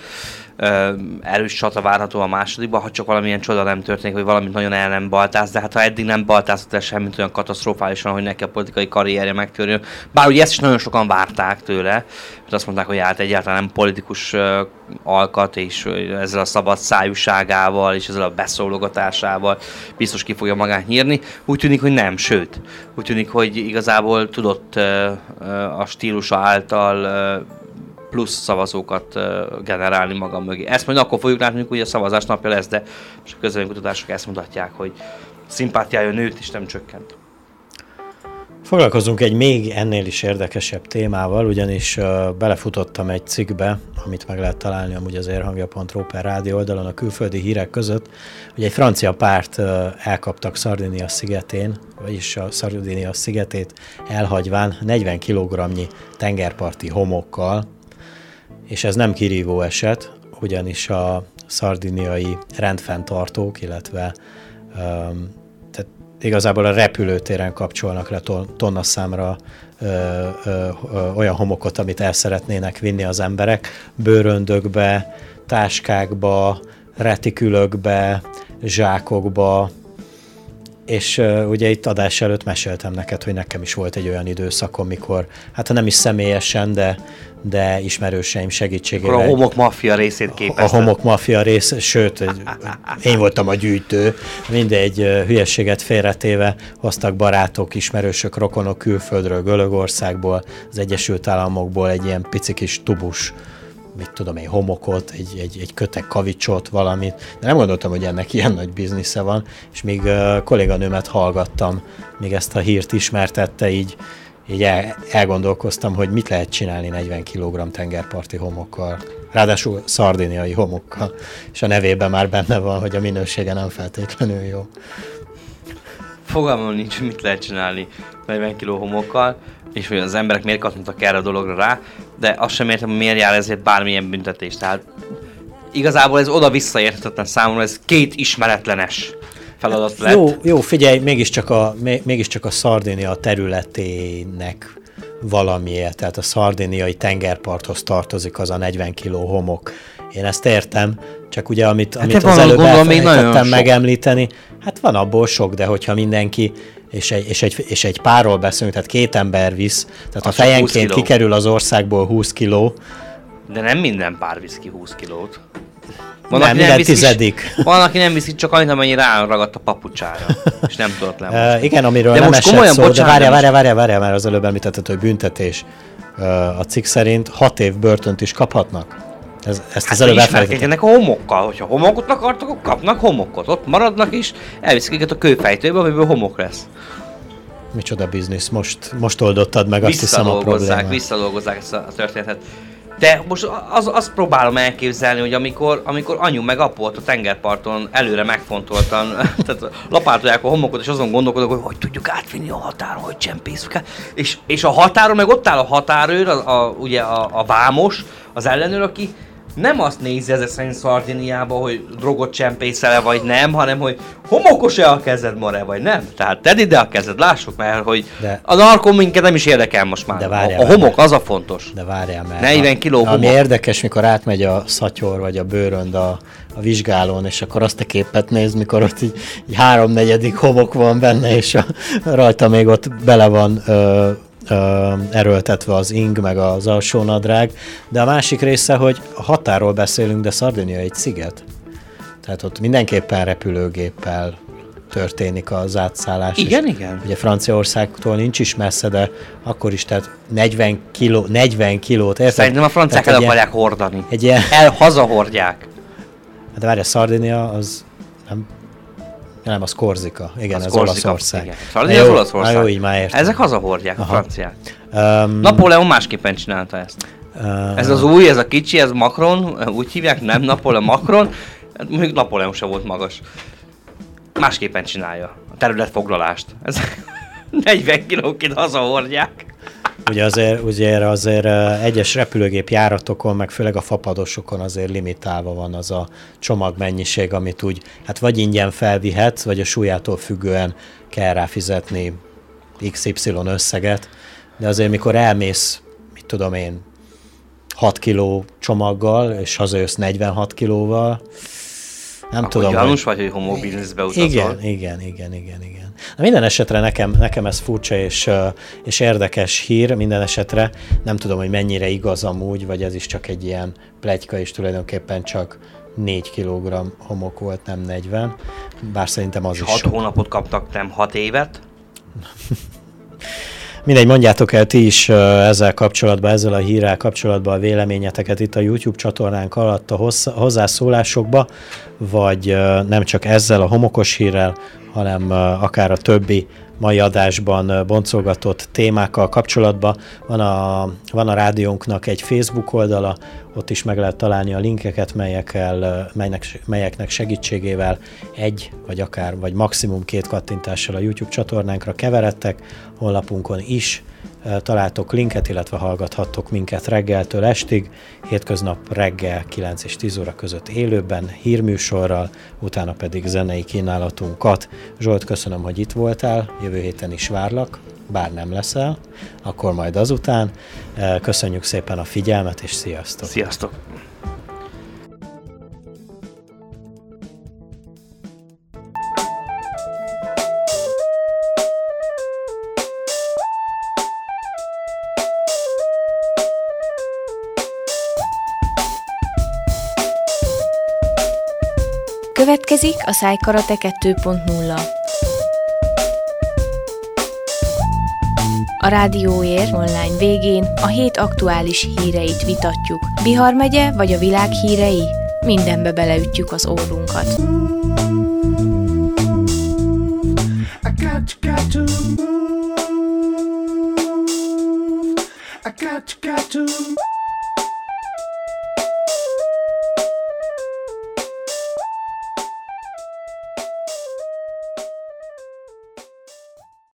erős csata várható a másodikban, ha csak valamilyen csoda nem történik, hogy valamit nagyon el nem baltáz, de hát ha eddig nem baltázott el semmit olyan katasztrofálisan, hogy neki a politikai karrierje megtörjön. Bár ugye ezt is nagyon sokan várták tőle, mert azt mondták, hogy hát egyáltalán nem politikus alkat, és ezzel a szabad szájúságával, és ezzel a beszólogatásával biztos ki fogja magát nyírni. Úgy tűnik, hogy nem, sőt, úgy tűnik, hogy igazából tudott a stílusa által plusz szavazókat generálni maga mögé. Ezt majd akkor fogjuk látni, hogy a szavazás napja lesz, de a közönkutatások ezt mutatják, hogy szimpátiája nőtt és nem csökkent. Foglalkozunk egy még ennél is érdekesebb témával, ugyanis uh, belefutottam egy cikkbe, amit meg lehet találni amúgy az érhangja.ro per rádió oldalon a külföldi hírek között, hogy egy francia párt uh, elkaptak Szardinia szigetén, vagyis a Szardinia szigetét elhagyván 40 kg tengerparti homokkal, és ez nem kirívó eset, ugyanis a szardiniai rendfenntartók, illetve tehát igazából a repülőtéren kapcsolnak le tonna számra ö, ö, ö, olyan homokot, amit el szeretnének vinni az emberek, bőröndökbe, táskákba, retikülökbe, zsákokba, és uh, ugye itt adás előtt meséltem neked, hogy nekem is volt egy olyan időszakom, mikor, hát ha nem is személyesen, de, de ismerőseim segítségével. Akkor a homok maffia részét képezte. A homok maffia rész, sőt, én voltam a gyűjtő, mindegy hülyeséget félretéve hoztak barátok, ismerősök, rokonok külföldről, Görögországból, az Egyesült Államokból egy ilyen pici kis tubus mit tudom egy homokot, egy, egy, egy kötek kavicsot, valamit. De nem gondoltam, hogy ennek ilyen nagy biznisze van, és még uh, kolléganőmet hallgattam, még ezt a hírt ismertette, így, így el, elgondolkoztam, hogy mit lehet csinálni 40 kg tengerparti homokkal. Ráadásul szardiniai homokkal, és a nevében már benne van, hogy a minősége nem feltétlenül jó. Fogalmam nincs, mit lehet csinálni 40 kg homokkal és hogy az emberek miért kattantak erre a dologra rá, de azt sem értem, hogy miért jár ezért bármilyen büntetés. Tehát igazából ez oda-vissza érthetetlen számomra, ez két ismeretlenes feladat lett. Jó, jó figyelj, mégiscsak a, mégiscsak a Szardinia területének valamiért, tehát a szardiniai tengerparthoz tartozik az a 40 kiló homok. Én ezt értem, csak ugye amit, hát amit az előbb elfelejtettem megemlíteni, hát van abból sok, de hogyha mindenki és egy, és, egy, és egy párról beszélünk, tehát két ember visz, tehát a fejenként kikerül az országból 20 kiló. De nem minden pár visz ki 20 kilót. Van, nem, aki nem viszi, tizedik. Van, aki nem viszi csak annyit, amennyi ráragadt a papucsára, és nem tudott le. Uh, igen, amiről de nem most komolyan, szó, bocsánat, de várja, várja, várja, várja, mert az előbb említetted, hogy büntetés. Uh, a cikk szerint 6 év börtönt is kaphatnak. Ez, ezt hát az előbb elfelejtettek. a homokkal. Hogyha homokot akartok, akkor kapnak homokot. Ott maradnak is, elviszik őket a kőfejtőbe, amiből homok lesz. Micsoda biznisz, most, most oldottad meg azt hiszem a problémát. Visszadolgozzák ezt a történetet. De most az, azt próbálom elképzelni, hogy amikor, amikor anyu meg apu ott a tengerparton előre megfontoltan, tehát lapátolják a homokot, és azon gondolkodok, hogy hogy tudjuk átvinni a határon, hogy csempészük el. És, és a határon meg ott áll a határőr, a, a, ugye a, a vámos, az ellenőr, aki nem azt nézi ezek szerint Szardiniába, hogy drogot csempészele vagy nem, hanem hogy homokos-e a kezed, more vagy nem. Tehát tedd ide a kezed, lássuk mert hogy de, a narkom minket nem is érdekel most már. De várjál, a, a homok az a fontos. De várjál, mert 40 kiló homok. Ami érdekes, mikor átmegy a szatyor vagy a bőrönd a, a vizsgálón, és akkor azt a képet néz, mikor ott így, így háromnegyedik homok van benne, és a, rajta még ott bele van ö, erőltetve az ing, meg az alsó nadrág, de a másik része, hogy a határól beszélünk, de Szardinia egy sziget. Tehát ott mindenképpen repülőgéppel történik az átszállás. Igen, igen. Ugye Franciaországtól nincs is messze, de akkor is, tehát 40, kiló, 40 kilót, érted? Szerintem a franciák el akarják hordani. Egy ilyen... El hazahordják. Hát várja, Szardinia az nem nem, az Korzika. Igen, az Korzika, Olaszország. Igen. Szóval jó, az Olaszország. jó, így már értem. Ezek hazahordják Aha. a franciák. Um, Napóleon másképpen csinálta ezt. Uh, ez az új, ez a kicsi, ez Macron, úgy hívják, nem Napóleon, Macron. Még Napóleon sem volt magas. Másképpen csinálja a területfoglalást. Ez 40 kilókit hazahordják. Ugye azért, ugye azért egyes repülőgép járatokon, meg főleg a fapadosokon azért limitálva van az a csomagmennyiség, amit úgy, hát vagy ingyen felvihet, vagy a súlyától függően kell rá fizetni XY összeget, de azért mikor elmész, mit tudom én, 6 kiló csomaggal, és hazajössz 46 kilóval, nem Akkor tudom. Gyanús vagy, hogy homobizniszbe utazol? Igen, igen, igen, igen, igen. Na minden esetre nekem, nekem ez furcsa és, és érdekes hír, minden esetre nem tudom, hogy mennyire igaz amúgy, vagy ez is csak egy ilyen plegyka, és tulajdonképpen csak 4 kg homok volt, nem 40, bár szerintem az és is 6 sok. hónapot kaptak, nem 6 évet? Mindegy, mondjátok el ti is ezzel kapcsolatban, ezzel a hírrel kapcsolatban a véleményeteket itt a YouTube csatornánk alatt a hozzászólásokba, vagy nem csak ezzel a homokos hírrel, hanem akár a többi mai adásban boncolgatott témákkal kapcsolatban. Van a, van a rádiónknak egy Facebook oldala, ott is meg lehet találni a linkeket, melyekkel, melynek, melyeknek segítségével egy, vagy akár, vagy maximum két kattintással a YouTube csatornánkra keveredtek, honlapunkon is találtok linket, illetve hallgathattok minket reggeltől estig, hétköznap reggel 9 és 10 óra között élőben, hírműsorral, utána pedig zenei kínálatunkat. Zsolt, köszönöm, hogy itt voltál, jövő héten is várlak, bár nem leszel, akkor majd azután. Köszönjük szépen a figyelmet, és sziasztok! Sziasztok! Következik a Szájkarate 2.0. A Rádióér online végén a hét aktuális híreit vitatjuk. Bihar megye vagy a világ hírei? Mindenbe beleütjük az órunkat. Got, to.